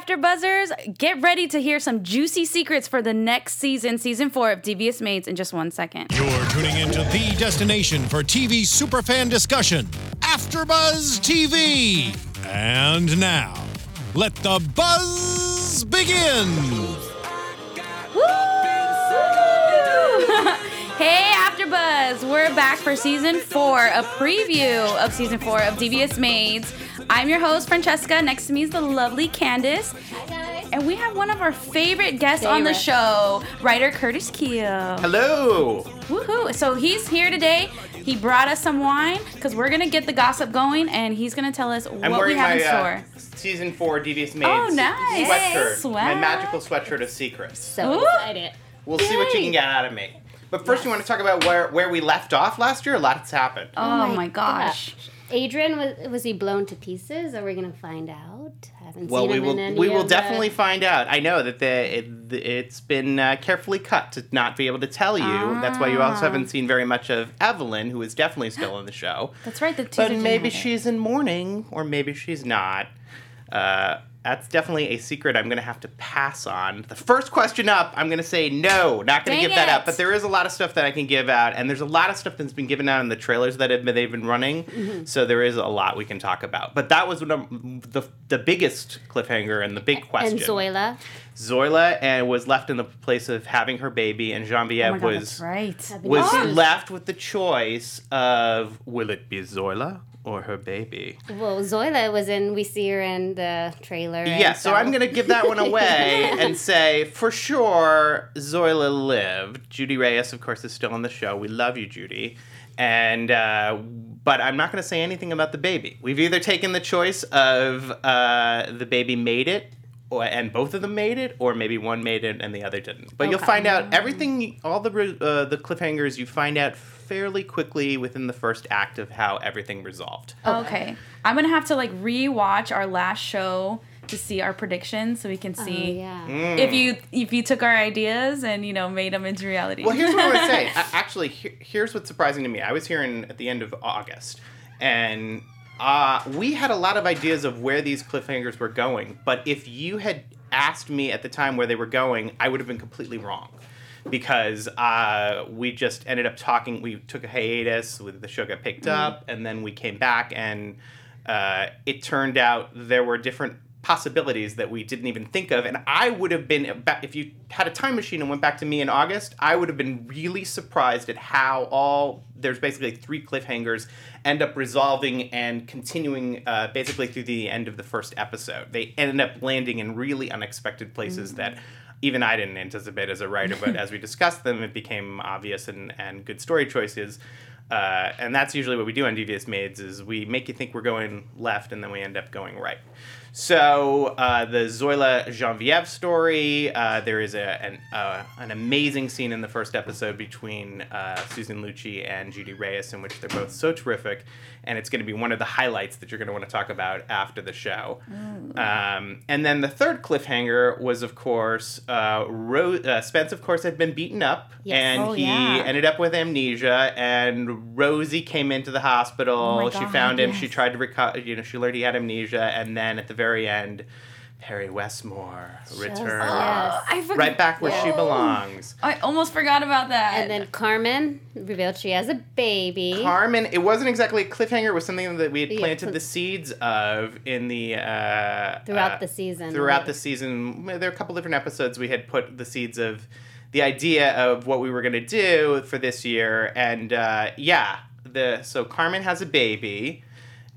After Buzzers, get ready to hear some juicy secrets for the next season, season four of Devious Maids, in just one second. You're tuning into the destination for TV superfan discussion, AfterBuzz TV. And now, let the buzz begin. hey, AfterBuzz! We're back for season four, a preview of season four of Devious Maids. I'm your host, Francesca. Next to me is the lovely Candace. And we have one of our favorite guests on the show, writer Curtis Kheel. Hello. Woohoo! So he's here today. He brought us some wine because we're gonna get the gossip going, and he's gonna tell us I'm what we wearing have my in uh, store. season four Devious Maids Oh, nice. sweatshirt. Swag. My magical sweatshirt of secrets. So Ooh. excited. We'll see what you can get out of me. But first, we want to talk about where, where we left off last year? A lot has happened. oh, my gosh! Adrian was was he blown to pieces? Are we gonna find out? Haven't well, seen we him will in any we will of the- definitely find out. I know that the it, it's been uh, carefully cut to not be able to tell you. That's why you also Ah. haven't seen very much of Evelyn, who is definitely still in the show. That's right. The But maybe didn't have it. she's in mourning, or maybe she's not. Uh, that's definitely a secret I'm going to have to pass on. The first question up, I'm going to say no, not going to Dang give that it. up. But there is a lot of stuff that I can give out, and there's a lot of stuff that's been given out in the trailers that have been, they've been running. Mm-hmm. So there is a lot we can talk about. But that was one of the the biggest cliffhanger and the big question. And Zoila. Zoila and was left in the place of having her baby, and Oh Genevieve my God, was that's right. Was issues. left with the choice of will it be Zoila or her baby? Well, Zoila was in. We see her in the trailer. Yeah, so I'm gonna give that one away and say for sure Zoila lived. Judy Reyes, of course, is still on the show. We love you, Judy. And uh, but I'm not gonna say anything about the baby. We've either taken the choice of uh, the baby made it. Or, and both of them made it, or maybe one made it and the other didn't. But you'll find out everything, all the uh, the cliffhangers. You find out fairly quickly within the first act of how everything resolved. Okay. I'm gonna have to like rewatch our last show to see our predictions, so we can Oh, see yeah. if you if you took our ideas and you know made them into reality. Well, here's what I would say. Actually, here, here's what's surprising to me. I was here in, at the end of August, and uh, we had a lot of ideas of where these cliffhangers were going. But if you had asked me at the time where they were going, I would have been completely wrong. Because uh, we just ended up talking. We took a hiatus. With the show got picked up, and then we came back, and uh, it turned out there were different possibilities that we didn't even think of. And I would have been, if you had a time machine and went back to me in August, I would have been really surprised at how all, there's basically three cliffhangers, end up resolving and continuing uh, basically through the end of the first episode. They ended up landing in really unexpected places that even I didn't anticipate as a writer, but as we discussed them, it became obvious and, and good story choices. Uh, and that's usually what we do on Devious Maids is we make you think we're going left and then we end up going right. So uh, the Zoila Genevieve story, uh, there is a, an, uh, an amazing scene in the first episode between uh, Susan Lucci and Judy Reyes in which they're both so terrific, and it's going to be one of the highlights that you're going to want to talk about after the show. Um, and then the third cliffhanger was, of course, uh, Ro- uh, Spence, of course, had been beaten up, Yes. and Oh, he yeah. ended up with amnesia. And Rosie came into the hospital. Oh my she found him. She tried to recover. You know, she learned he had amnesia, and then at the very end, Peri Westmore returned yes. I right back where she belongs. I almost forgot about that. And then Carmen revealed she has a baby. Carmen, it wasn't exactly a cliffhanger. It was something that we had planted pl- the seeds of in the uh, Throughout uh, the season. Throughout the season, there are a couple different episodes we had put the seeds of the idea of what we were going to do for this year, and uh, yeah, the so Carmen has a baby,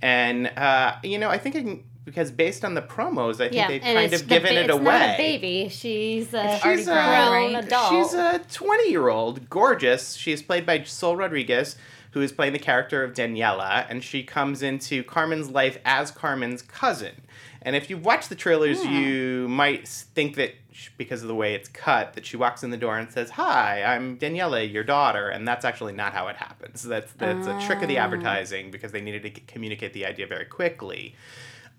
and uh, you know I think I can, because based on the promos, I think yeah, they've kind it's of the given ba- it it's away. not a baby. She's a She's grown adult. She's a 20 year old, gorgeous. She is played by Sol Rodriguez, who is playing the character of Daniela, and she comes into Carmen's life as Carmen's cousin. And if you watch the trailers, hmm. you might think that sh- because of the way it's cut, that she walks in the door and says, "Hi, I'm Daniela, your daughter," and that's actually not how it happens. That's that's a trick of the ah. advertising because they needed to communicate the idea very quickly.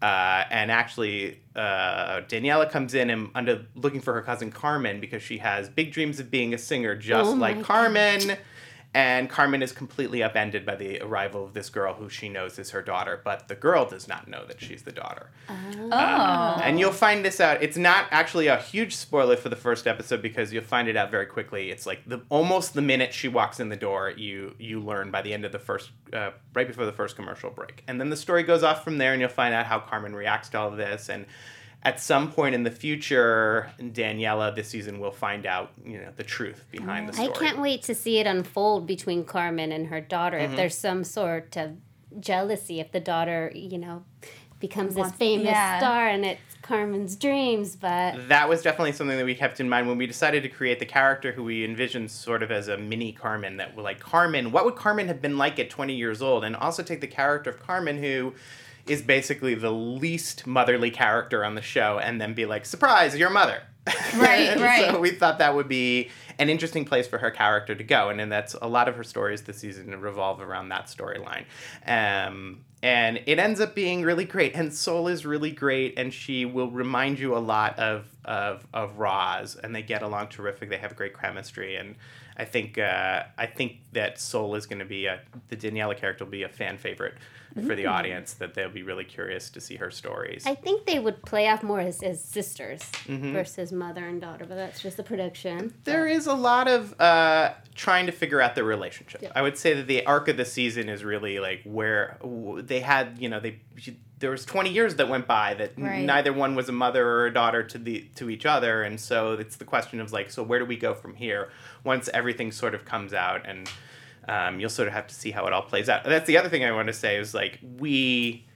Uh, and actually, uh, Daniela comes in and under looking for her cousin Carmen because she has big dreams of being a singer, just Oh like Carmen. And Carmen is completely upended by the arrival of this girl who she knows is her daughter, but the girl does not know that she's the daughter. Oh. And you'll find this out. It's not actually a huge spoiler for the first episode because you'll find it out very quickly. It's like the almost the minute she walks in the door, you you learn by the end of the first, uh, right before the first commercial break, and then the story goes off from there, and you'll find out how Carmen reacts to all of this and. At some point in the future, Daniela this season will find out, you know, the truth behind the story. I can't wait to see it unfold between Carmen and her daughter. Mm-hmm. If there's some sort of jealousy, if the daughter, you know, becomes this famous yeah. star and it's Carmen's dreams, but that was definitely something that we kept in mind when we decided to create the character who we envisioned sort of as a mini Carmen that were like Carmen, what would Carmen have been like at 20 years old? And also take the character of Carmen who is basically the least motherly character on the show and then be like, surprise, your mother. Right, right. So we thought that would be an interesting place for her character to go, and then that's a lot of her stories this season revolve around that storyline. Um, and it ends up being really great. And Sol is really great, and she will remind you a lot of of of Roz, and they get along terrific. They have great chemistry, and I think uh, I think that Sol is going to be a the Daniela character will be a fan favorite for the audience. That they'll be really curious to see her stories. I think they would play off more as, as sisters Mm-hmm. versus mother and daughter, but that's just a prediction. There is a lot of uh, trying to figure out their relationship. Yeah. I would say that the arc of the season is really like where they had, you know, they there was 20 years that went by that n- neither one was a mother or a daughter to the to each other, and so it's the question of like, so where do we go from here once everything sort of comes out and. Um, you'll sort of have to see how it all plays out. And that's the other thing I want to say is like we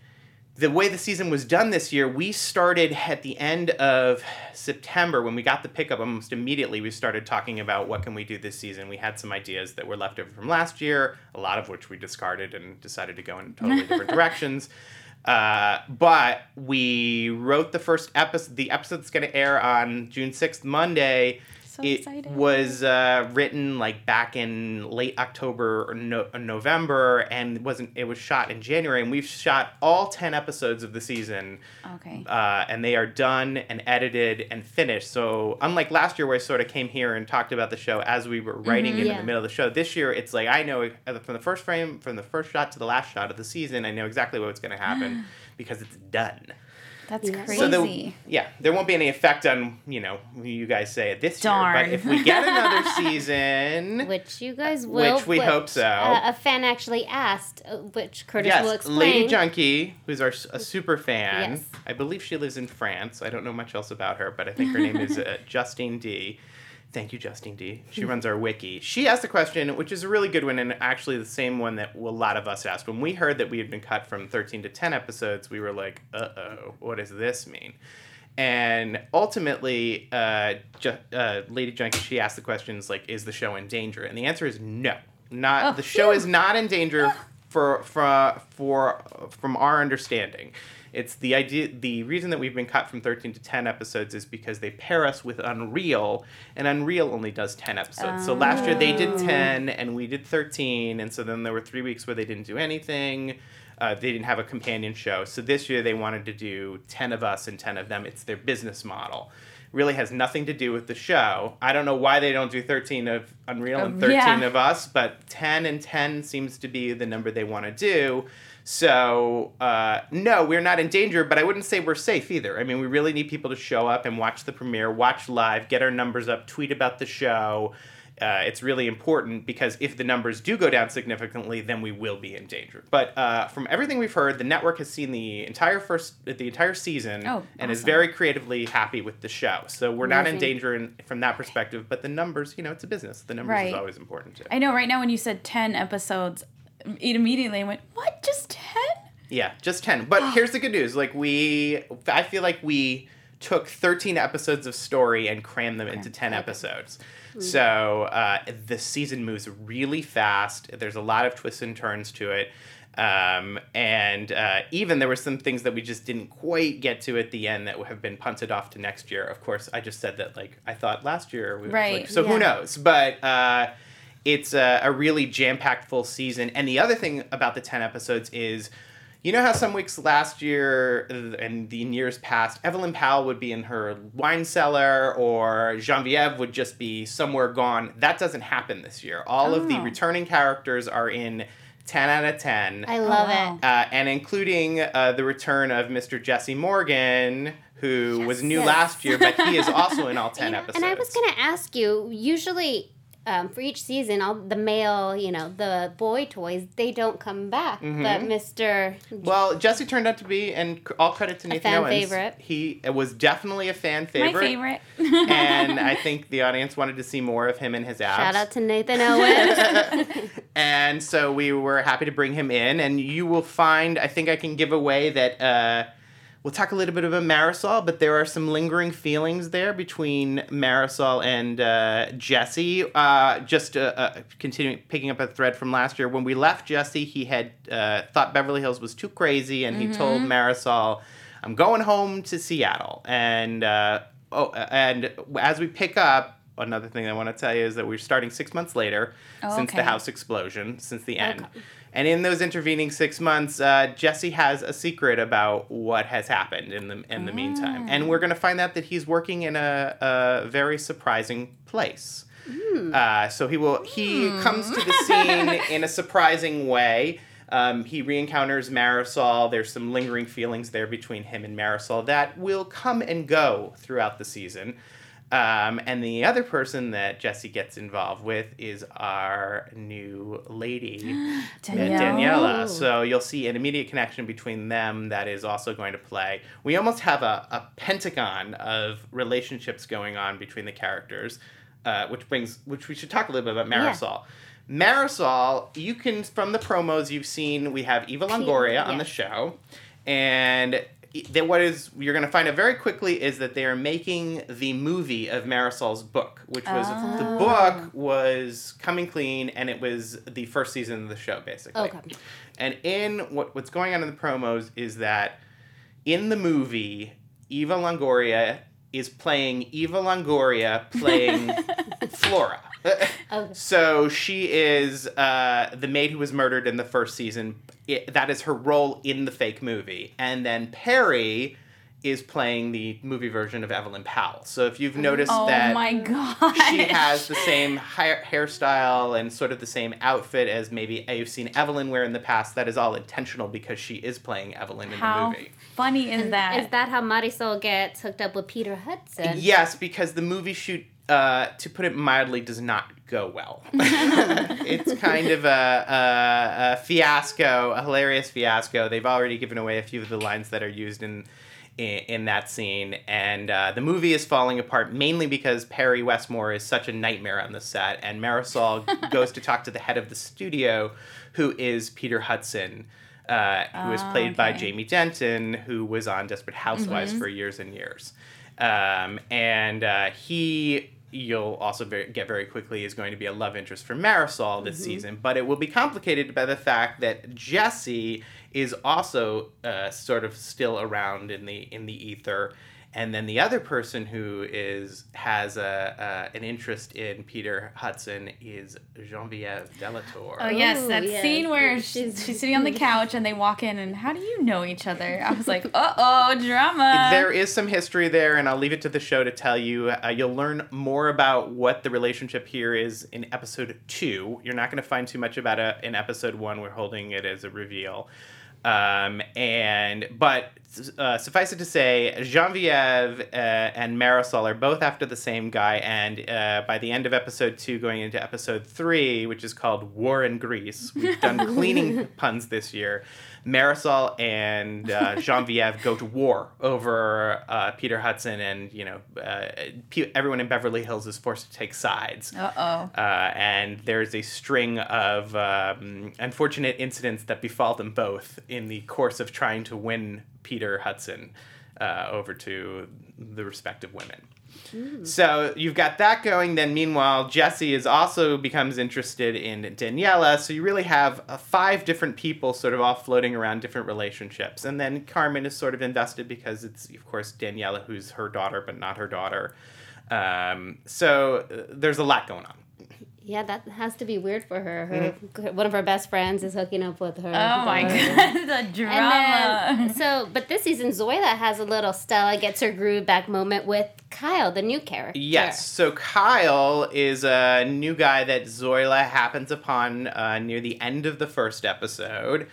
the way the season was done this year, we started at the end of September when we got the pickup almost immediately. We started talking about what can we do this season. We had some ideas that were left over from last year, a lot of which we discarded and decided to go in totally different directions. Uh, but we wrote the first episode. The episode that's going to air on June sixth, Monday. So it excited. was uh, written like back in late October or no- uh, November, and wasn't. It was shot in January, and we've shot all ten episodes of the season, Okay. uh, and they are done and edited and finished. So unlike last year, where I sort of came here and talked about the show as we were writing it in the middle of the show, this year it's like I know uh, from the first frame, from the first shot to the last shot of the season, I know exactly what's going to happen because it's done. That's Yeah. crazy. So there, yeah, there won't be any effect on you know you guys say it this Darn. year. But if we get another season, Which you guys will. Which we but, hope so. Uh, a fan actually asked, uh, which Curtis will yes, explain. Lady Junkie, who's our s- a super fan. Yes. I believe she lives in France. I don't know much else about her, but I think her name is uh, Justine D. Thank you, Justine D. She runs our wiki. She asked a question, which is a really good one, and actually the same one that a lot of us asked. When we heard that we had been cut from 13 to 10 episodes, we were like, uh oh, what does this mean? And ultimately, uh, Ju- uh, Lady Junkie, she asked the questions like, is the show in danger? And the answer is no. Not Oh, the show is not in danger for for for from our understanding. It's the idea. The reason that we've been cut from thirteen to ten episodes is because they pair us with Unreal, and Unreal only does ten episodes. So last year they did ten, and we did thirteen, and so then there were three weeks where they didn't do anything. Uh, they didn't have a companion show. So this year they wanted to do ten of us and ten of them. It's their business model. Really has nothing to do with the show. I don't know why they don't do thirteen of Unreal and Um, thirteen yeah. of us, but 10 and 10 seems to be the number they want to do. So, uh, no, we're not in danger, but I wouldn't say we're safe either. I mean, we really need people to show up and watch the premiere, watch live, get our numbers up, tweet about the show. Uh, it's really important because if the numbers do go down significantly, then we will be in danger. But uh, from everything we've heard, the network has seen the entire first, the entire season, Oh, and is very creatively happy with the show. So we're not in danger in, from that perspective. But the numbers, you know, it's a business. The numbers Right. is always important too. I know right now when you said 10 episodes, it immediately went, what? Just 10? Yeah, just 10. But here's the good news. Like we I feel like we took 13 episodes of story and crammed them into 10 episodes. So, uh, the season moves really fast. There's a lot of twists and turns to it. Um, and uh, even there were some things that we just didn't quite get to at the end that have been punted off to next year. Of course, I just said that like I thought last year. We, Right, like, so who knows? But uh, it's a, a really jam packed full season. And the other thing about the 10 episodes is, you you know how some weeks last year uh, and the years past, Evelyn Powell would be in her wine cellar or Genevieve would just be somewhere gone. That doesn't happen this year. All of the Oh. returning characters are in 10 out of 10 I love wow. it. uh, and including uh, the return of Mr. Jesse Morgan, who was new Yes. last year, but he is also in all 10 You know, episodes. And I was going to ask you, usually um, for each season, all the male, you know, the boy toys, they don't come back. Mm-hmm. But Mr. Well, Jesse turned out to be, and all credit to Nathan fan Owens. favorite. He it was definitely a fan favorite. My favorite. favorite. and I think the audience wanted to see more of him and his abs. Shout out to Nathan Owens. and so we were happy to bring him in, and you will find. I think I can give away that. Uh, We'll talk a little bit about Marisol, but there are some lingering feelings there between Marisol and uh, Jesse. Uh, just uh, uh, continuing picking up a thread from last year, when we left Jesse, he had uh, thought Beverly Hills was too crazy, and he told Marisol, "I'm going home to Seattle." And uh, oh, and as we pick up, another thing I want to tell you is that we're starting six months later Oh, since the house explosion, since the end. And in those intervening six months, uh, Jesse has a secret about what has happened in the in the meantime, and we're going to find out that he's working in a, a very surprising place. Uh, so he will he comes to the scene in a surprising way. Um, he re-encounters Marisol. There's some lingering feelings there between him and Marisol that will come and go throughout the season. Um, and the other person that Jesse gets involved with is our new lady, Danielle. Daniela. Oh. So you'll see an immediate connection between them that is also going to play. We almost have a, a pentagon of relationships going on between the characters, uh, which brings which we should talk a little bit about Yeah. Marisol. Marisol, you can from the promos you've seen, we have Eva Longoria on yeah. the show, and then what is you're going to find out very quickly is that they are making the movie of Marisol's book, which was the Oh. book was coming clean, and it was the first season of the show basically. Okay. And in what what's going on in the promos is that in the movie, Eva Longoria is playing Eva Longoria playing Flora. Okay. So she is uh, the maid who was murdered in the first season. It, that is her role in the fake movie. And then Peri is playing the movie version of Evelyn Powell. So if you've noticed Oh that my god. she has the same hair, hairstyle and sort of the same outfit as maybe you've seen Evelyn wear in the past, that is all intentional because she is playing Evelyn in How the movie. funny is that? Is that how Marisol gets hooked up with Peter Hudson? Yes, because the movie shoot, uh, to put it mildly, does not go well. it's kind of a, a, a fiasco, a hilarious fiasco. They've already given away a few of the lines that are used in in, in that scene, and uh, the movie is falling apart mainly because Peri Westmore is such a nightmare on the set, and Marisol goes to talk to the head of the studio, who is Peter Hudson. Uh, who is Ah, played by. Jamie Denton, who was on Desperate Housewives for years and years. Um, and uh, he, you'll also very, get very quickly, is going to be a love interest for Marisol this season. But it will be complicated by the fact that Jesse is also uh, sort of still around in the in the ether. And then the other person who is has a, uh, an interest in Peter Hudson is Genevieve Delatour. Oh yes, that yeah. scene where She's- she's, she's sitting on the couch and they walk in and how do you know each other? I was like, uh oh, drama. there is some history there, and I'll leave it to the show to tell you. Uh, you'll learn more about what the relationship here is in episode two. You're not going to find too much about it in episode one. We're holding it as a reveal. Um, and but uh, suffice it to say, Genevieve uh, and Marisol are both after the same guy, and uh, by the end of episode two, going into episode three, which is called War in Grease, we've done cleaning puns this year. Marisol and uh, Genevieve go to war over uh, Peter Hudson, and you know, uh, pe- everyone in Beverly Hills is forced to take sides. Uh oh. Uh, and there's a string of um, unfortunate incidents that befall them both in the course of trying to win Peter Hudson uh, over to the respective women. So you've got that going. Then meanwhile, Jesse is also becomes interested in Daniela. So you really have uh, five different people sort of all floating around different relationships. And then Carmen is sort of invested because it's of course Daniela who's her daughter but not her daughter. Um, so uh, there's a lot going on. Yeah, that has to be weird for her. Her one of her best friends is hooking up with her. Oh my daughter. god, the drama. And then, so, but this season, Zoila has a little Stella gets her groove back moment with Kyle, the new character. Yes. So Kyle is a new guy that Zoila happens upon uh, near the end of the first episode.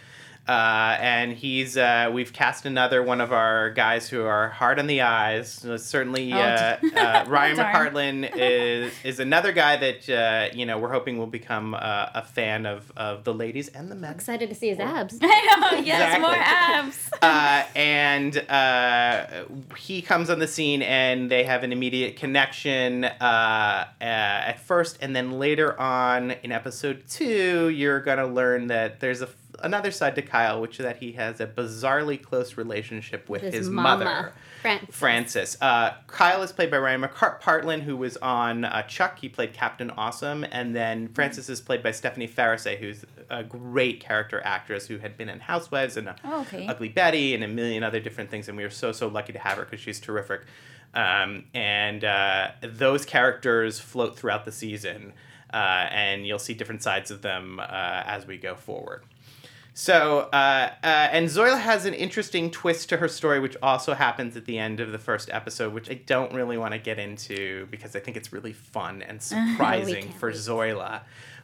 Uh, and he's uh, we've cast another one of our guys who are hard on the eyes. So certainly, Oh, uh, uh, Ryan darn. McPartland is is another guy that uh, you know we're hoping will become uh, a fan of, of the ladies and the men. Excited to see his abs. I know, yes, Exactly. more abs. uh, and uh, he comes on the scene and they have an immediate connection uh, uh, at first and then later on in episode two you're going to learn that there's a, another side to kyle which is that he has a bizarrely close relationship with His his, mother Fran- Francis. Uh, Kyle is played by Ryan McPartland, who was on uh, Chuck. He played Captain Awesome. And then Francis is played by Stephanie Faracy, who's a great character actress who had been in Housewives and uh, Oh, okay. Ugly Betty and a million other different things. And we were so, so lucky to have her because she's terrific. Um, and uh, those characters float throughout the season. Uh, and you'll see different sides of them uh, as we go forward. So, uh, uh, and Zoila has an interesting twist to her story, which also happens at the end of the first episode, which I don't really want to get into because I think it's really fun and surprising for wait. Zoila.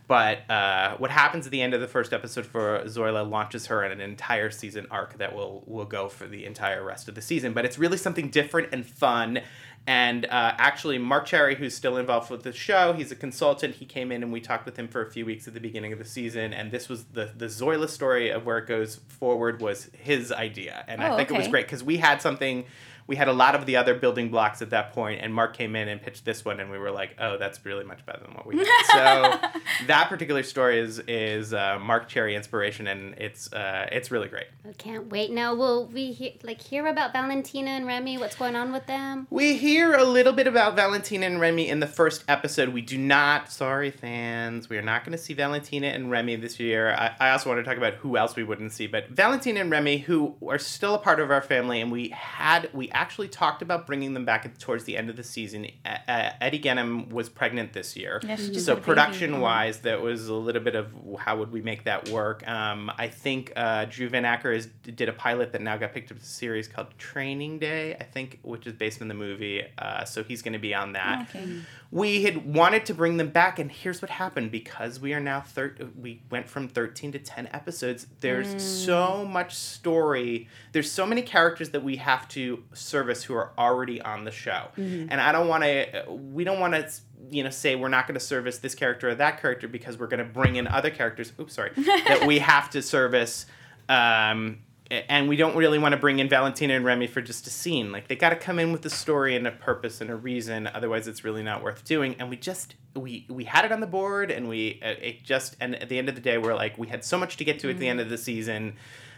But uh, what happens at the end of the first episode for Zoila launches her in an entire season arc that will will go for the entire rest of the season. But it's really something different and fun. And uh, actually, Marc Cherry, who's still involved with the show, he's a consultant. He came in and we talked with him for a few weeks at the beginning of the season. And this was the the Zoila story of where it goes forward was his idea, and Oh, I think it was great because we had something. We had a lot of the other building blocks at that point, and Marc came in and pitched this one, and we were like, "Oh, that's really much better than what we had." so that particular story is is uh, Marc Cherry inspiration, and it's uh, it's really great. I can't wait. Now, will we hear, like hear about Valentina and Remy? What's going on with them? We hear a little bit about Valentina and Remy in the first episode. We do not, sorry fans, we are not going to see Valentina and Remy this year. I, I also want to talk about who else we wouldn't see, but Valentina and Remy, who are still a part of our family, and we had, we actually talked about bringing them back towards the end of the season. Uh, Edy Ganem was pregnant this year. Yeah, she just so had a baby. production wise, that was a little bit of how would we make that work. Um, I think uh, Drew Van Acker is, did a pilot that now got picked up as a series called Training Day, I think, which is based on the movie. Uh, so he's going to be on that. Okay. We had wanted to bring them back, and here's what happened because we are now thir- we went from thirteen to ten episodes. There's so much story. There's so many characters that we have to service who are already on the show, and I don't want to. We don't want to. You know, say we're not going to service this character or that character because we're going to bring in other characters. Oops, sorry. that we have to service. Um, and we don't really want to bring in Valentina and Remy for just a scene. Like they got to come in with a story and a purpose and a reason. Otherwise, it's really not worth doing. And we just we we had it on the board, and we uh, it just and at the end of the day, we're like we had so much to get to at the end of the season.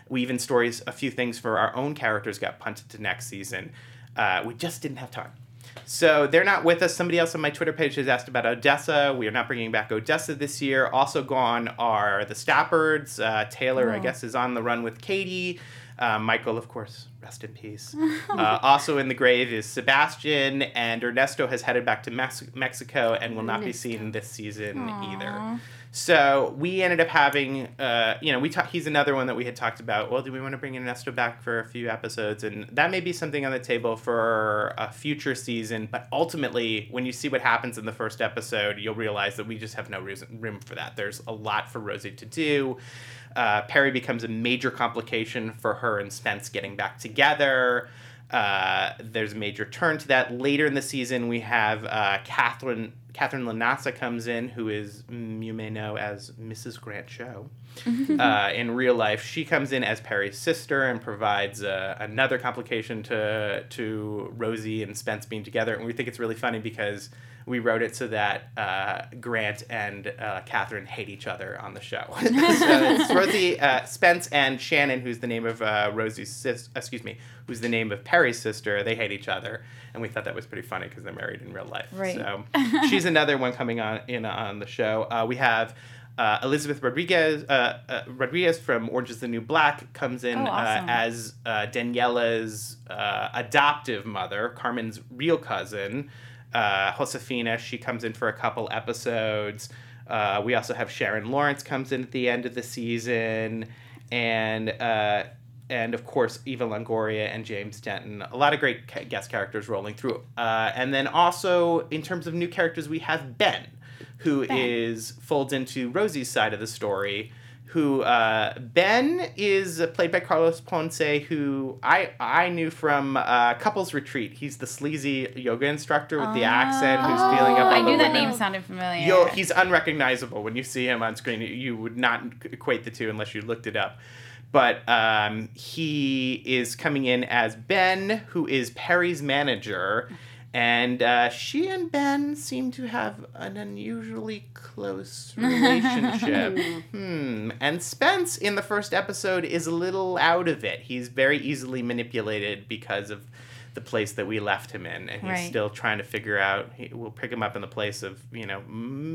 We even stories a few things for our own characters got punted to next season. Uh, we just didn't have time. So they're not with us. Somebody else on my Twitter page has asked about Odessa. We are not bringing back Odessa this year. Also gone are the Stappords. Uh, Taylor, I Oh. guess, is on the run with Katie. Uh, Michael, of course, rest in peace. uh, also in the grave is Sebastian, and Ernesto has headed back to Mex- Mexico and will not be seen this season either. So we ended up having, uh, you know, we talked. He's another one that we had talked about. Well, do we want to bring Ernesto back for a few episodes? And that may be something on the table for a future season. But ultimately, when you see what happens in the first episode, you'll realize that we just have no reason, room for that. There's a lot for Rosie to do. Uh, Peri becomes a major complication for her and Spence getting back together. Uh, there's a major turn to that. Later in the season, we have uh, Catherine Katherine LaNasa comes in, who is mm, you may know as Mrs. Grant Show. uh, in real life, she comes in as Peri's sister and provides uh, another complication to to Rosie and Spence being together. And we think it's really funny because we wrote it so that uh, Grant and uh, Katherine hate each other on the show. so it's Rosie, uh, Spence, and Shannon, who's the name of uh, Rosie's sis. Excuse me, who's the name of Peri's sister. They hate each other, and we thought that was pretty funny because they're married in real life. Right. So she's another one coming on in on the show. Uh, we have. Uh, Elizabeth Rodriguez, uh, uh, Rodriguez from Orange Is the New Black comes in Oh, awesome. uh, as uh, Daniela's uh, adoptive mother, Carmen's real cousin, uh, Josefina. She comes in for a couple episodes. Uh, we also have Sharon Lawrence comes in at the end of the season, and uh, and of course Eva Longoria and James Denton. A lot of great ca- guest characters rolling through. Uh, and then also in terms of new characters, we have Ben, who is folds into Rosie's side of the story. Who uh, Ben is uh, played by Carlos Ponce, who I I knew from uh, Couples Retreat. He's the sleazy yoga instructor with the accent who's feeling up. Oh, I all the knew that women. name sounded familiar. You'll, he's unrecognizable when you see him on screen. You would not equate the two unless you looked it up. But um, he is coming in as Ben, who is Peri's manager. And uh, she and Ben seem to have an unusually close relationship. hmm. And Spence in the first episode is a little out of it. He's very easily manipulated because of the place that we left him in, and he's Right. still trying to figure out. He, we'll pick him up in the place of you know,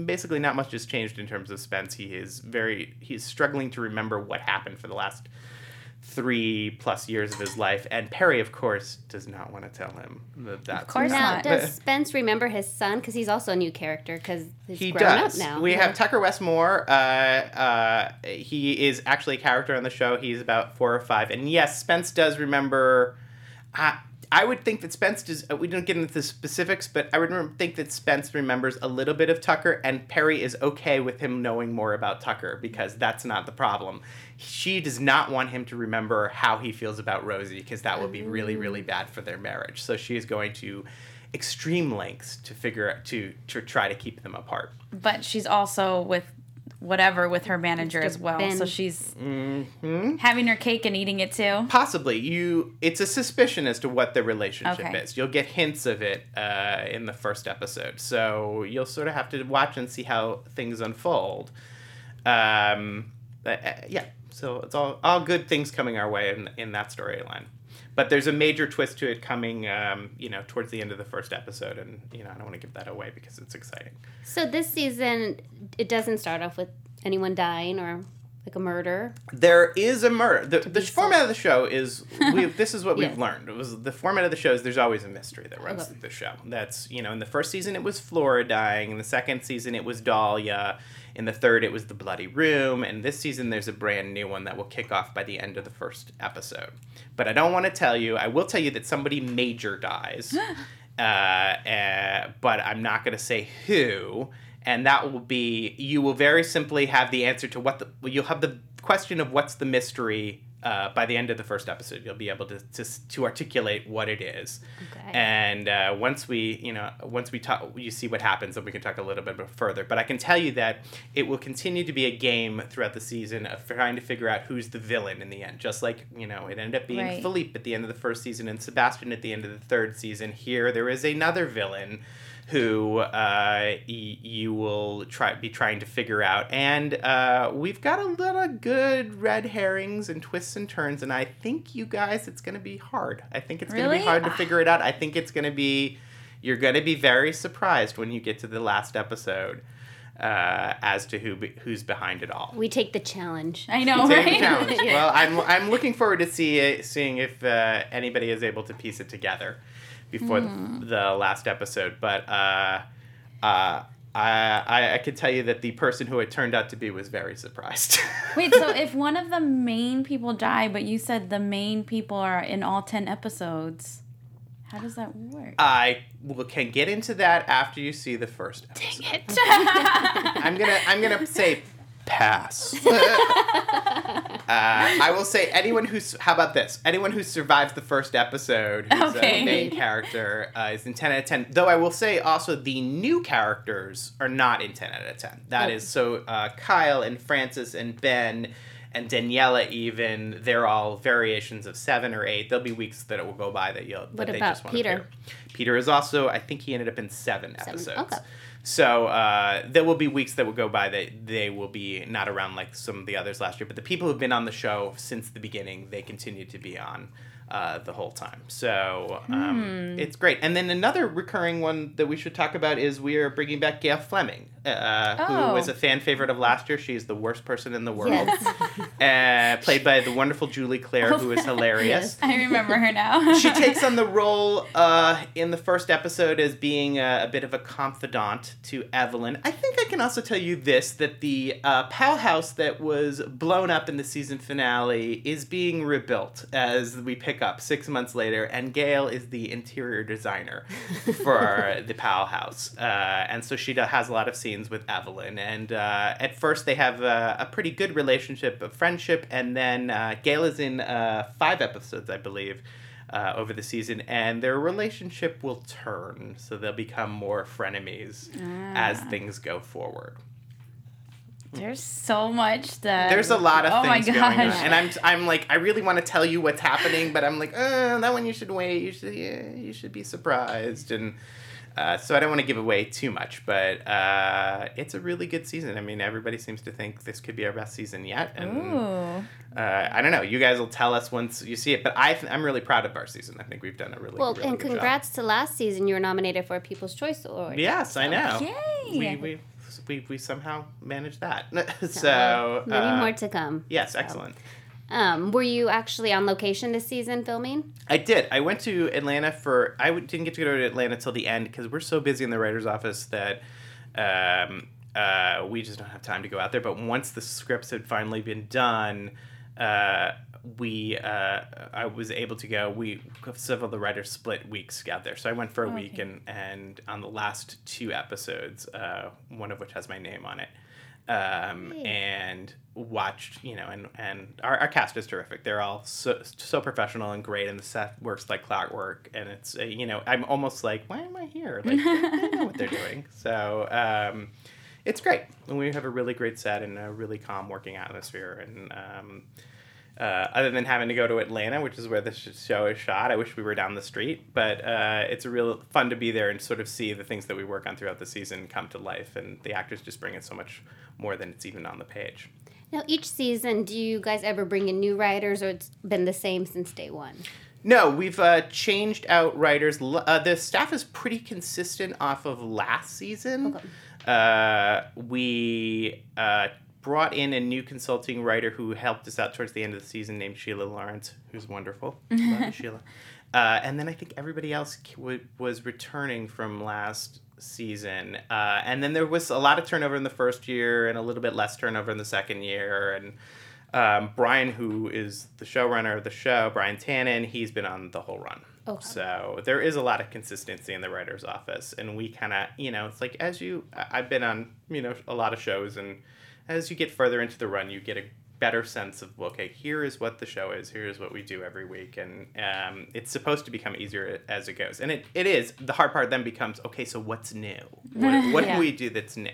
basically not much has changed in terms of Spence. He is very he's struggling to remember what happened for the last three plus years of his life, and Peri, of course, does not want to tell him that. That's course Now, not. does Spence remember his son? Because he's also a new character. Because he's he grown does. up now. We Yeah. have Tucker Westmore. Uh, uh, he is actually a character on the show. He's about four or five, and yes, Spence does remember. I I would think that Spence does. uh, We don't get into the specifics, but I would think that Spence remembers a little bit of Tucker, and Peri is okay with him knowing more about Tucker because that's not the problem. She does not want him to remember how he feels about Rosie because that would be really, really bad for their marriage. So she is going to extreme lengths to figure out to to try to keep them apart. but she's also with whatever with her manager as well. So she's Mm-hmm. having her cake and eating it too. Possibly, you. It's a suspicion as to what their relationship Okay. is. You'll get hints of it uh, in the first episode, so you'll sort of have to watch and see how things unfold. Um, but, uh, yeah, so it's all all good things coming our way in in that storyline. But there's a major twist to it coming, um, you know, towards the end of the first episode, and you know, I don't want to give that away because it's exciting. So this season, it doesn't start off with anyone dying or like a murder. There is a murder. The, the format of the show is we this is what we've learned. It was the format of the show is there's always a mystery that runs Okay. through the show. That's you know in the first season it was Flora dying. In the second season it was Dahlia. In the third it was the Bloody Room. And this season there's a brand new one that will kick off by the end of the first episode. But I don't want to tell you. I will tell you that somebody major dies. uh, uh, but I'm not going to say who. And that will be you will very simply have the answer to what the well, you'll have the question of what's the mystery uh, by the end of the first episode. You'll be able to to, to articulate what it is. Okay. And uh, once we you know once we talk, you see what happens, then we can talk a little bit further. But I can tell you that it will continue to be a game throughout the season of trying to figure out who's the villain in the end. Just like you know it ended up being Right. Philippe at the end of the first season and Sebastian at the end of the third season. Here there is another villain who uh, y- you will try be trying to figure out, and uh, we've got a lot of good red herrings and twists and turns, and I think you guys, it's going to be hard. I think it's going to be hard to figure it out. I think it's going to be, you're going to be very surprised when you get to the last episode. Uh, as to who be, who's behind it all. We take the challenge. I know, Take the right? challenge. Well, I'm I'm looking forward to see seeing if uh, anybody is able to piece it together before Hmm. the, the last episode. But uh, uh, I, I can tell you that the person who it turned out to be was very surprised. Wait, so if one of the main people die, but you said the main people are in all 10 episodes, how does that work? I will, can get into that after you see the first episode. I'm gonna I'm gonna say pass. uh, I will say anyone who's how about this? Anyone who survives the first episode, who's Okay. a main character, uh, is in ten out of ten. Though I will say also the new characters are not in ten out of ten. That Oh. is so uh, Kyle and Francis and Ben. And Daniela, even they're all variations of seven or eight. There'll be weeks that it will go by that you'll. that What they about Peter? Peter is also, I think he ended up in seven, Seven, episodes. okay. So uh, there will be weeks that will go by that they will be not around like some of the others last year, but the people who've been on the show since the beginning, they continue to be on uh, the whole time. So um, it's great. And then another recurring one that we should talk about is we are bringing back Gail Fleming, uh, Oh. who was a fan favorite of last year. She's the worst person in the world, Yes. uh, played by the wonderful Julie Claire, who is hilarious. I remember her now. She takes on the role uh, in the first episode as being a, a bit of a confidant to Evelyn. I think I can also tell you this that the uh, Pal House that was blown up in the season finale is being rebuilt as we pick up six months later, and Gail is the interior designer for the Pal House. Uh, and so she has a lot of scenes with Evelyn. And uh, at first, they have a, a pretty good relationship of friendship, and then uh, Gail is in uh, five episodes, I believe uh, over the season, and their relationship will turn, so they'll become more frenemies as things go forward. There's so much that. There's a lot of oh things my going on, gosh. and I'm I'm like I really want to tell you what's happening, but I'm like, uh, that one you should wait. You should yeah, you should be surprised, and uh, so I don't want to give away too much, but uh, it's a really good season. I mean, everybody seems to think this could be our best season yet, and uh, I don't know. You guys will tell us once you see it, but I th- I'm really proud of our season. I think we've done a really Well, really and good job. congrats to last season. You were nominated for a People's Choice Award. Yes, I know. Yay. We, we, we, we somehow managed that. so, So, many uh, more to come. Yes, excellent. Um, were you actually on location this season filming? I did. I went to Atlanta for. I didn't get to go to Atlanta till the end because we're so busy in the writer's office that um, uh, we just don't have time to go out there. But once the scripts had finally been done, uh, we uh, I was able to go. We several of the writers split weeks out there, so I went for a week, and and on the last two episodes, uh, one of which has my name on it. Um, and watched, you know, and and our, our cast is terrific. They're all so so professional and great, and the set works like clockwork. And it's uh, you know, I'm almost like, why am I here? Like they know what they're doing. So um, it's great, and we have a really great set and a really calm working atmosphere. And um, uh, other than having to go to Atlanta, which is where this sh- show is shot, I wish we were down the street. But uh, it's a real fun to be there and sort of see the things that we work on throughout the season come to life, and the actors just bring it so much more than it's even on the page. Now, each season, do you guys ever bring in new writers, or it's been the same since day one? No, we've uh, changed out writers. Uh, the staff is pretty consistent off of last season. Uh, we uh, brought in a new consulting writer who helped us out towards the end of the season named Sheila Lawrence, who's wonderful. Love you, Sheila. Uh, and then I think everybody else w- was returning from last season. Uh, and then there was a lot of turnover in the first year and a little bit less turnover in the second year. And um, Brian, who is the showrunner of the show, Brian Tanen, he's been on the whole run. Okay. So there is a lot of consistency in the writer's office, and we kind of, you know, it's like as you, I've been on, you know, a lot of shows, and as you get further into the run, you get a better sense of okay, here is what the show is, here is what we do every week, and um, it's supposed to become easier as it goes, and it, it is. The hard part then becomes okay, so what's new? What, what Yeah. do we do that's new?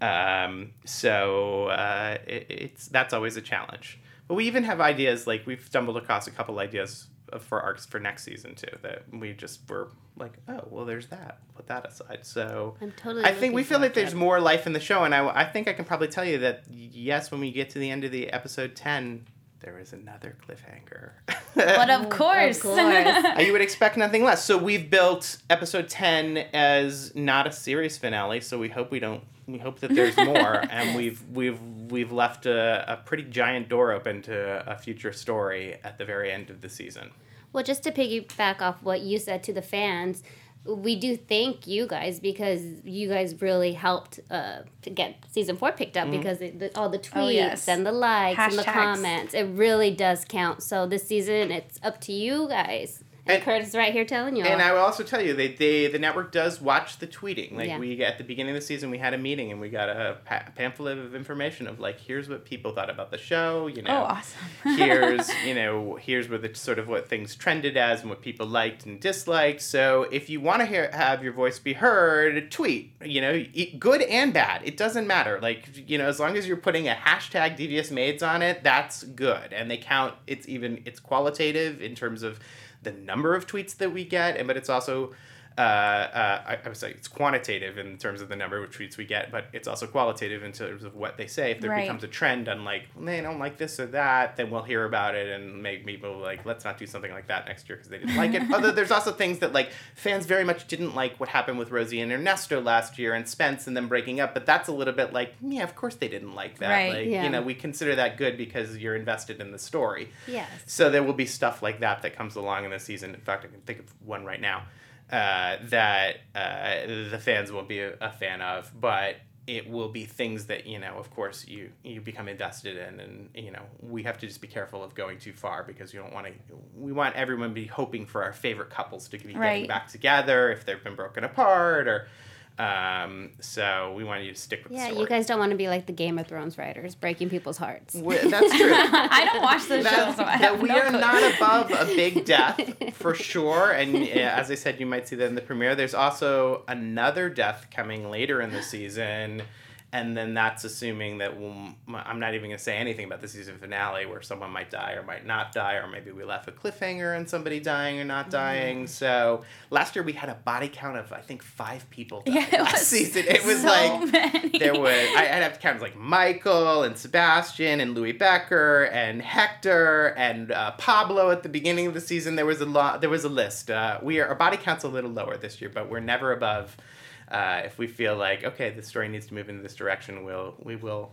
Um, so uh, it, it's that's always a challenge. But we even have ideas like we've stumbled across a couple ideas for arcs for next season too that we just were like, oh well, there's that. Put that aside. So I'm totally. I think we feel like forward there's more life in the show, and I, I think I can probably tell you that yes, when we get to the end of the episode ten, there is another cliffhanger. But of course. course. Uh, you would expect nothing less. So we've built episode ten as not a series finale. So we hope we don't. We hope that there's more, and we've we've we've left a, a pretty giant door open to a future story at the very end of the season. Well, just to piggyback off what you said to the fans, we do thank you guys because you guys really helped uh, to get season four picked Mm-hmm. up because it, the, all the tweets Oh, yes. and the likes and the comments, it really does count. So this season, it's up to you guys. And, Curtis is right here telling you. And. I will also tell you, they, they the network does watch the tweeting. Like Yeah. we at the beginning of the season, we had a meeting and we got a pa- pamphlet of information of like, here's what people thought about the show. You oh, know, awesome. here's you know here's where the sort of what things trended as and what people liked and disliked so if you want to hear have your voice be heard tweet you know good and bad it doesn't matter like you know as long as you're putting a hashtag devious maids on it that's good and they count it's even it's qualitative in terms of the number of tweets that we get and but it's also uh, uh, I, I would say it's quantitative in terms of the number of tweets we get, but it's also qualitative in terms of what they say. If there Right. becomes a trend on like they don't like this or that, then we'll hear about it and make people like let's not do something like that next year because they didn't like it. Although there's also things that like fans very much didn't like what happened with Rosie and Ernesto last year and Spence and them breaking up, but that's a little bit like yeah, of course they didn't like that. Right. Like Yeah. you know we consider that good because you're invested in the story. Yes. So there will be stuff like that that comes along in the season. In fact, I can think of one right now uh, that uh, the fans won't be a, a fan of, but it will be things that you know. Of course, you you become invested in, and you know we have to just be careful of going too far because you don't want to. We want everyone to be hoping for our favorite couples to be Right. getting back together if they've been broken apart or. Um, so we want you to stick with Yeah, the story. you guys don't want to be like the Game of Thrones writers, breaking people's hearts. We- that's true. I don't watch the show, that, so I have we no are clue. not above a big death for sure. And uh, as I said, you might see that in the premiere. There's also another death coming later in the season. And then that's assuming that we'll, I'm not even going to say anything about the season finale where someone might die or might not die, or maybe we left a cliffhanger and somebody dying or not dying. So last year we had a body count of, I think, five people Yeah, it last was season. It was so like, many. there was I, I'd have to count like Michael and Sebastian and Louis Becker and Hector and uh, Pablo at the beginning of the season. There was a lot. There was a list. Uh, we are our body count's a little lower this year, but we're never above. Uh, if we feel like okay, the story needs to move in this direction, we'll we will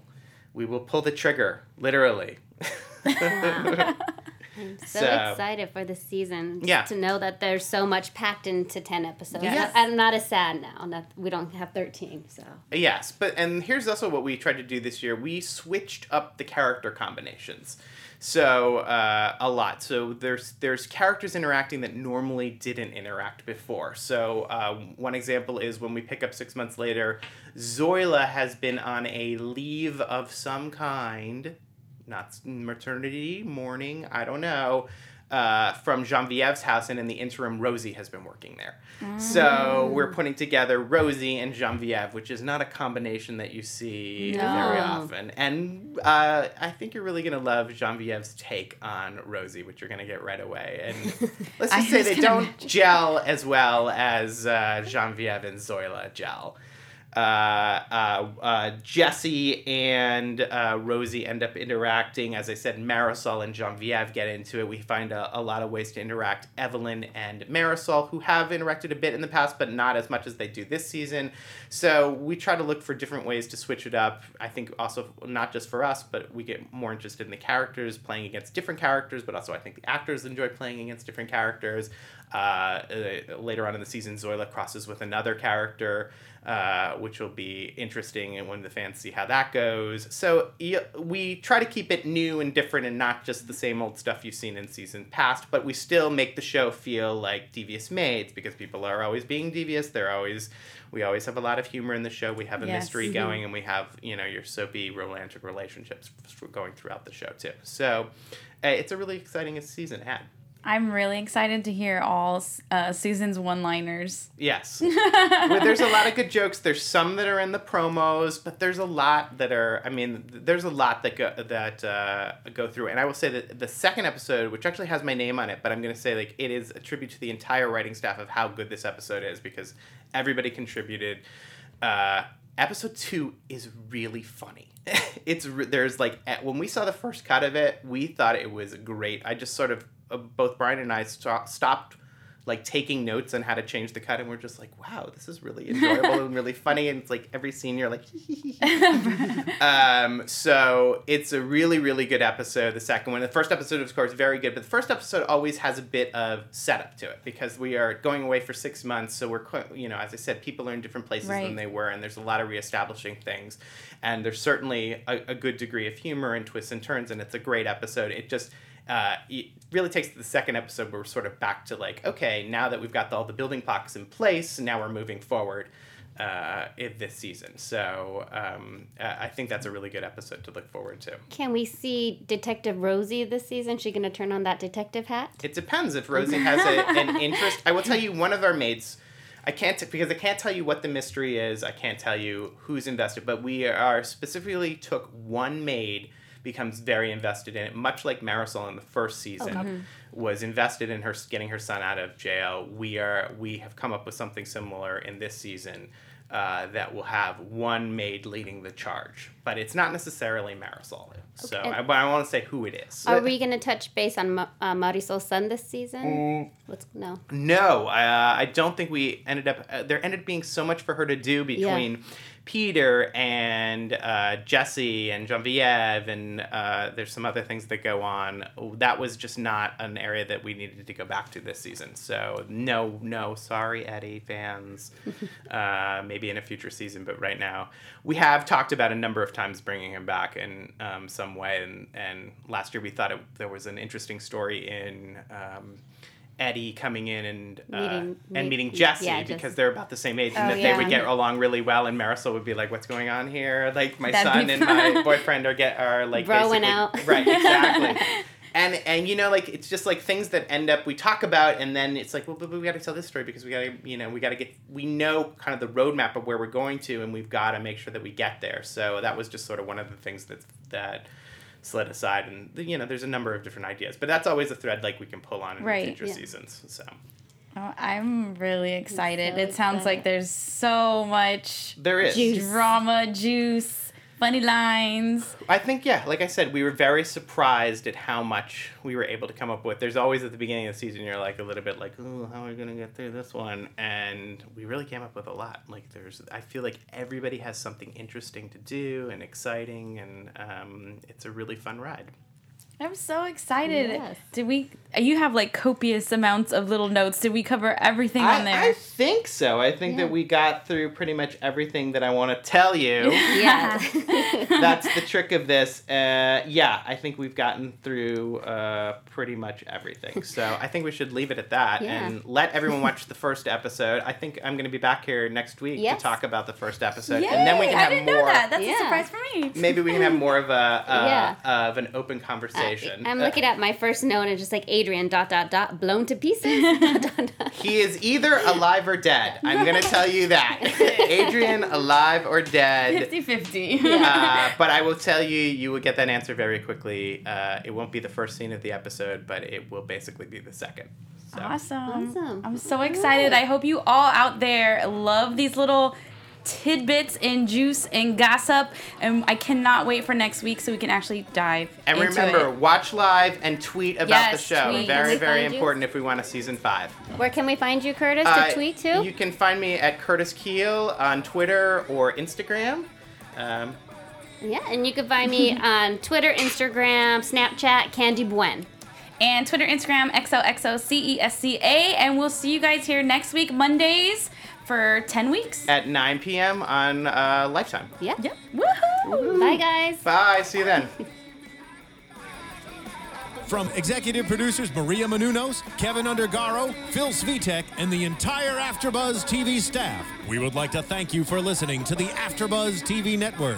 we will pull the trigger literally. I'm so, So- excited for the season. Yeah. To know that there's so much packed into 10 episodes. Yes. I'm not as sad now that we don't have 13. So. Yes, but and here's also what we tried to do this year. We switched up the character combinations, so uh, a lot. So there's there's characters interacting that normally didn't interact before. So uh, one example is when we pick up six months later, Zoila has been on a leave of some kind, not maternity, mourning, I don't know. Uh, from Geneviève's house, and in the interim, Rosie has been working there. So we're putting together Rosie and Geneviève, which is not a combination that you see very often. And uh, I think you're really going to love Geneviève's take on Rosie, which you're going to get right away. And let's just say they don't imagine. gel as well as uh, Geneviève and Zoila gel. Uh, uh, uh, Jesse and uh, Rosie end up interacting. As I said, Marisol and Geneviève get into it. We find a, a lot of ways to interact. Evelyn and Marisol, who have interacted a bit in the past, but not as much as they do this season. So we try to look for different ways to switch it up. I think also not just for us, but we get more interested in the characters playing against different characters, but also I think the actors enjoy playing against different characters. Uh, uh, later on in the season, Zoila crosses with another character, uh, which will be interesting and when the fans see how that goes. So we try to keep it new and different and not just the same old stuff you've seen in season past, but we still make the show feel like Devious Maids because people are always being devious. They're always, we always have a lot of humor in the show. We have a Yes. mystery Mhm. going and we have, you know, your soapy romantic relationships going throughout the show too. So uh, it's a really exciting season ahead. I'm really excited to hear all uh, Susan's one-liners. Yes. Well, there's a lot of good jokes. There's some that are in the promos, but there's a lot that are. I mean, there's a lot that go that uh, go through. And I will say that the second episode, which actually has my name on it, but I'm going to say like it is a tribute to the entire writing staff of how good this episode is because everybody contributed. Uh, episode two is really funny. it's there's like when we saw the first cut of it, we thought it was great. I just sort of both Brian and I sto- stopped like taking notes on how to change the cut, and we're just like, wow, this is really enjoyable and really funny. And it's like every scene you're like, um, so it's a really really good episode. The second one, the first episode, of course, very good, but the first episode always has a bit of setup to it because we are going away for six months. So we're you know, as I said, people are in different places Right. than they were, and there's a lot of reestablishing things, and there's certainly a, a good degree of humor and twists and turns, and it's a great episode. It just uh, it really takes to the second episode where we're sort of back to like, okay, now that we've got all the building blocks in place, now we're moving forward uh, in this season. So um, uh, I think that's a really good episode to look forward to. Can we see Detective Rosie this season? She gonna turn on that detective hat? It depends if Rosie has a, an interest. I will tell you, one of our mates. I can't t- because I can't tell you what the mystery is. I can't tell you who's invested, but we are specifically took one maid becomes very invested in it, much like Marisol in the first season was invested in her getting her son out of jail. We are we have come up with something similar in this season. Uh, that will have one maid leading the charge, but it's not necessarily Marisol. So, I, but I want to say who it is. Are we going to touch base on Ma- uh, Marisol's son this season? Mm. What's no? No, uh, I don't think we ended up. Uh, there ended up being so much for her to do between Peter and uh, Jesse and Genevieve, and uh, there's some other things that go on. That was just not an area that we needed to go back to this season. So no, no, sorry, Eddie fans. uh, maybe in a future season, but right now we have talked about a number of times bringing him back in um, some way. And, and last year we thought it, there was an interesting story in. Um, Eddie coming in and uh, Meeting- and meet- meeting Jesse yeah, because they're about the same age and Oh, that yeah. they would get along really well and Marisol would be like, "What's going on here? Like my That'd son and my boyfriend are get are like basically out. right exactly." And, and you know like it's just like things that end up we talk about and then it's like well but we got to tell this story because we got to you know we got to get we know kind of the roadmap of where we're going to and we've got to make sure that we get there so that was just sort of one of the things that that slid aside and you know there's a number of different ideas but that's always a thread like we can pull on in Right. future Yeah. seasons so Oh, I'm really excited. so it sounds excited. like there's so much there is Juice. drama, juice, funny lines. I think yeah, like I said, we were very surprised at how much we were able to come up with. There's always at the beginning of the season you're like a little bit like, "Oh, how are we going to get through this one?" And we really came up with a lot. Like there's I feel like everybody has something interesting to do and exciting and um, it's a really fun ride. I'm so excited. Yes. Did we? You have like copious amounts of little notes. Did we cover everything on there? I think so. I think Yeah. that we got through pretty much everything that I want to tell you. Yeah. That's the trick of this. Uh, yeah, I think we've gotten through uh, pretty much everything. So I think we should leave it at that Yeah. and let everyone watch the first episode. I think I'm going to be back here next week Yes. to talk about the first episode, Yay! and then we can I have didn't more. know that. That's a surprise for me. Maybe we can have more of a uh, Yeah. of an open conversation. I'm looking at my first note and just like Adrian dot dot dot blown to pieces. dot, dot, dot. He is either alive or dead. I'm going to tell you that. Adrian, alive or dead. 50 50. uh, but I will tell you, you will get that answer very quickly. Uh, it won't be the first scene of the episode, but it will basically be the second. So. Awesome. Awesome. I'm so excited. I hope you all out there love these little tidbits and juice and gossip. And I cannot wait for next week so we can actually dive And into remember, it. watch live and tweet about Yes, the show. tweet. Very, very find you? important if we want a season five. Where can we find you, Curtis, to Uh, tweet to? You can find me at Curtis Kheel on Twitter or Instagram. Um, yeah, and you can find me on Twitter, Instagram, Snapchat, Candy Buen. and Twitter, Instagram, XOXOCESCA. And we'll see you guys here next week, Mondays, for 10 weeks. at 9 p.m. on uh, Lifetime. Yeah. Yep. Woohoo! Bye, guys. Bye. See you then. From executive producers Maria Menounos, Kevin Undergaro, Phil Svitek, and the entire AfterBuzz TV staff, we would like to thank you for listening to the AfterBuzz TV network.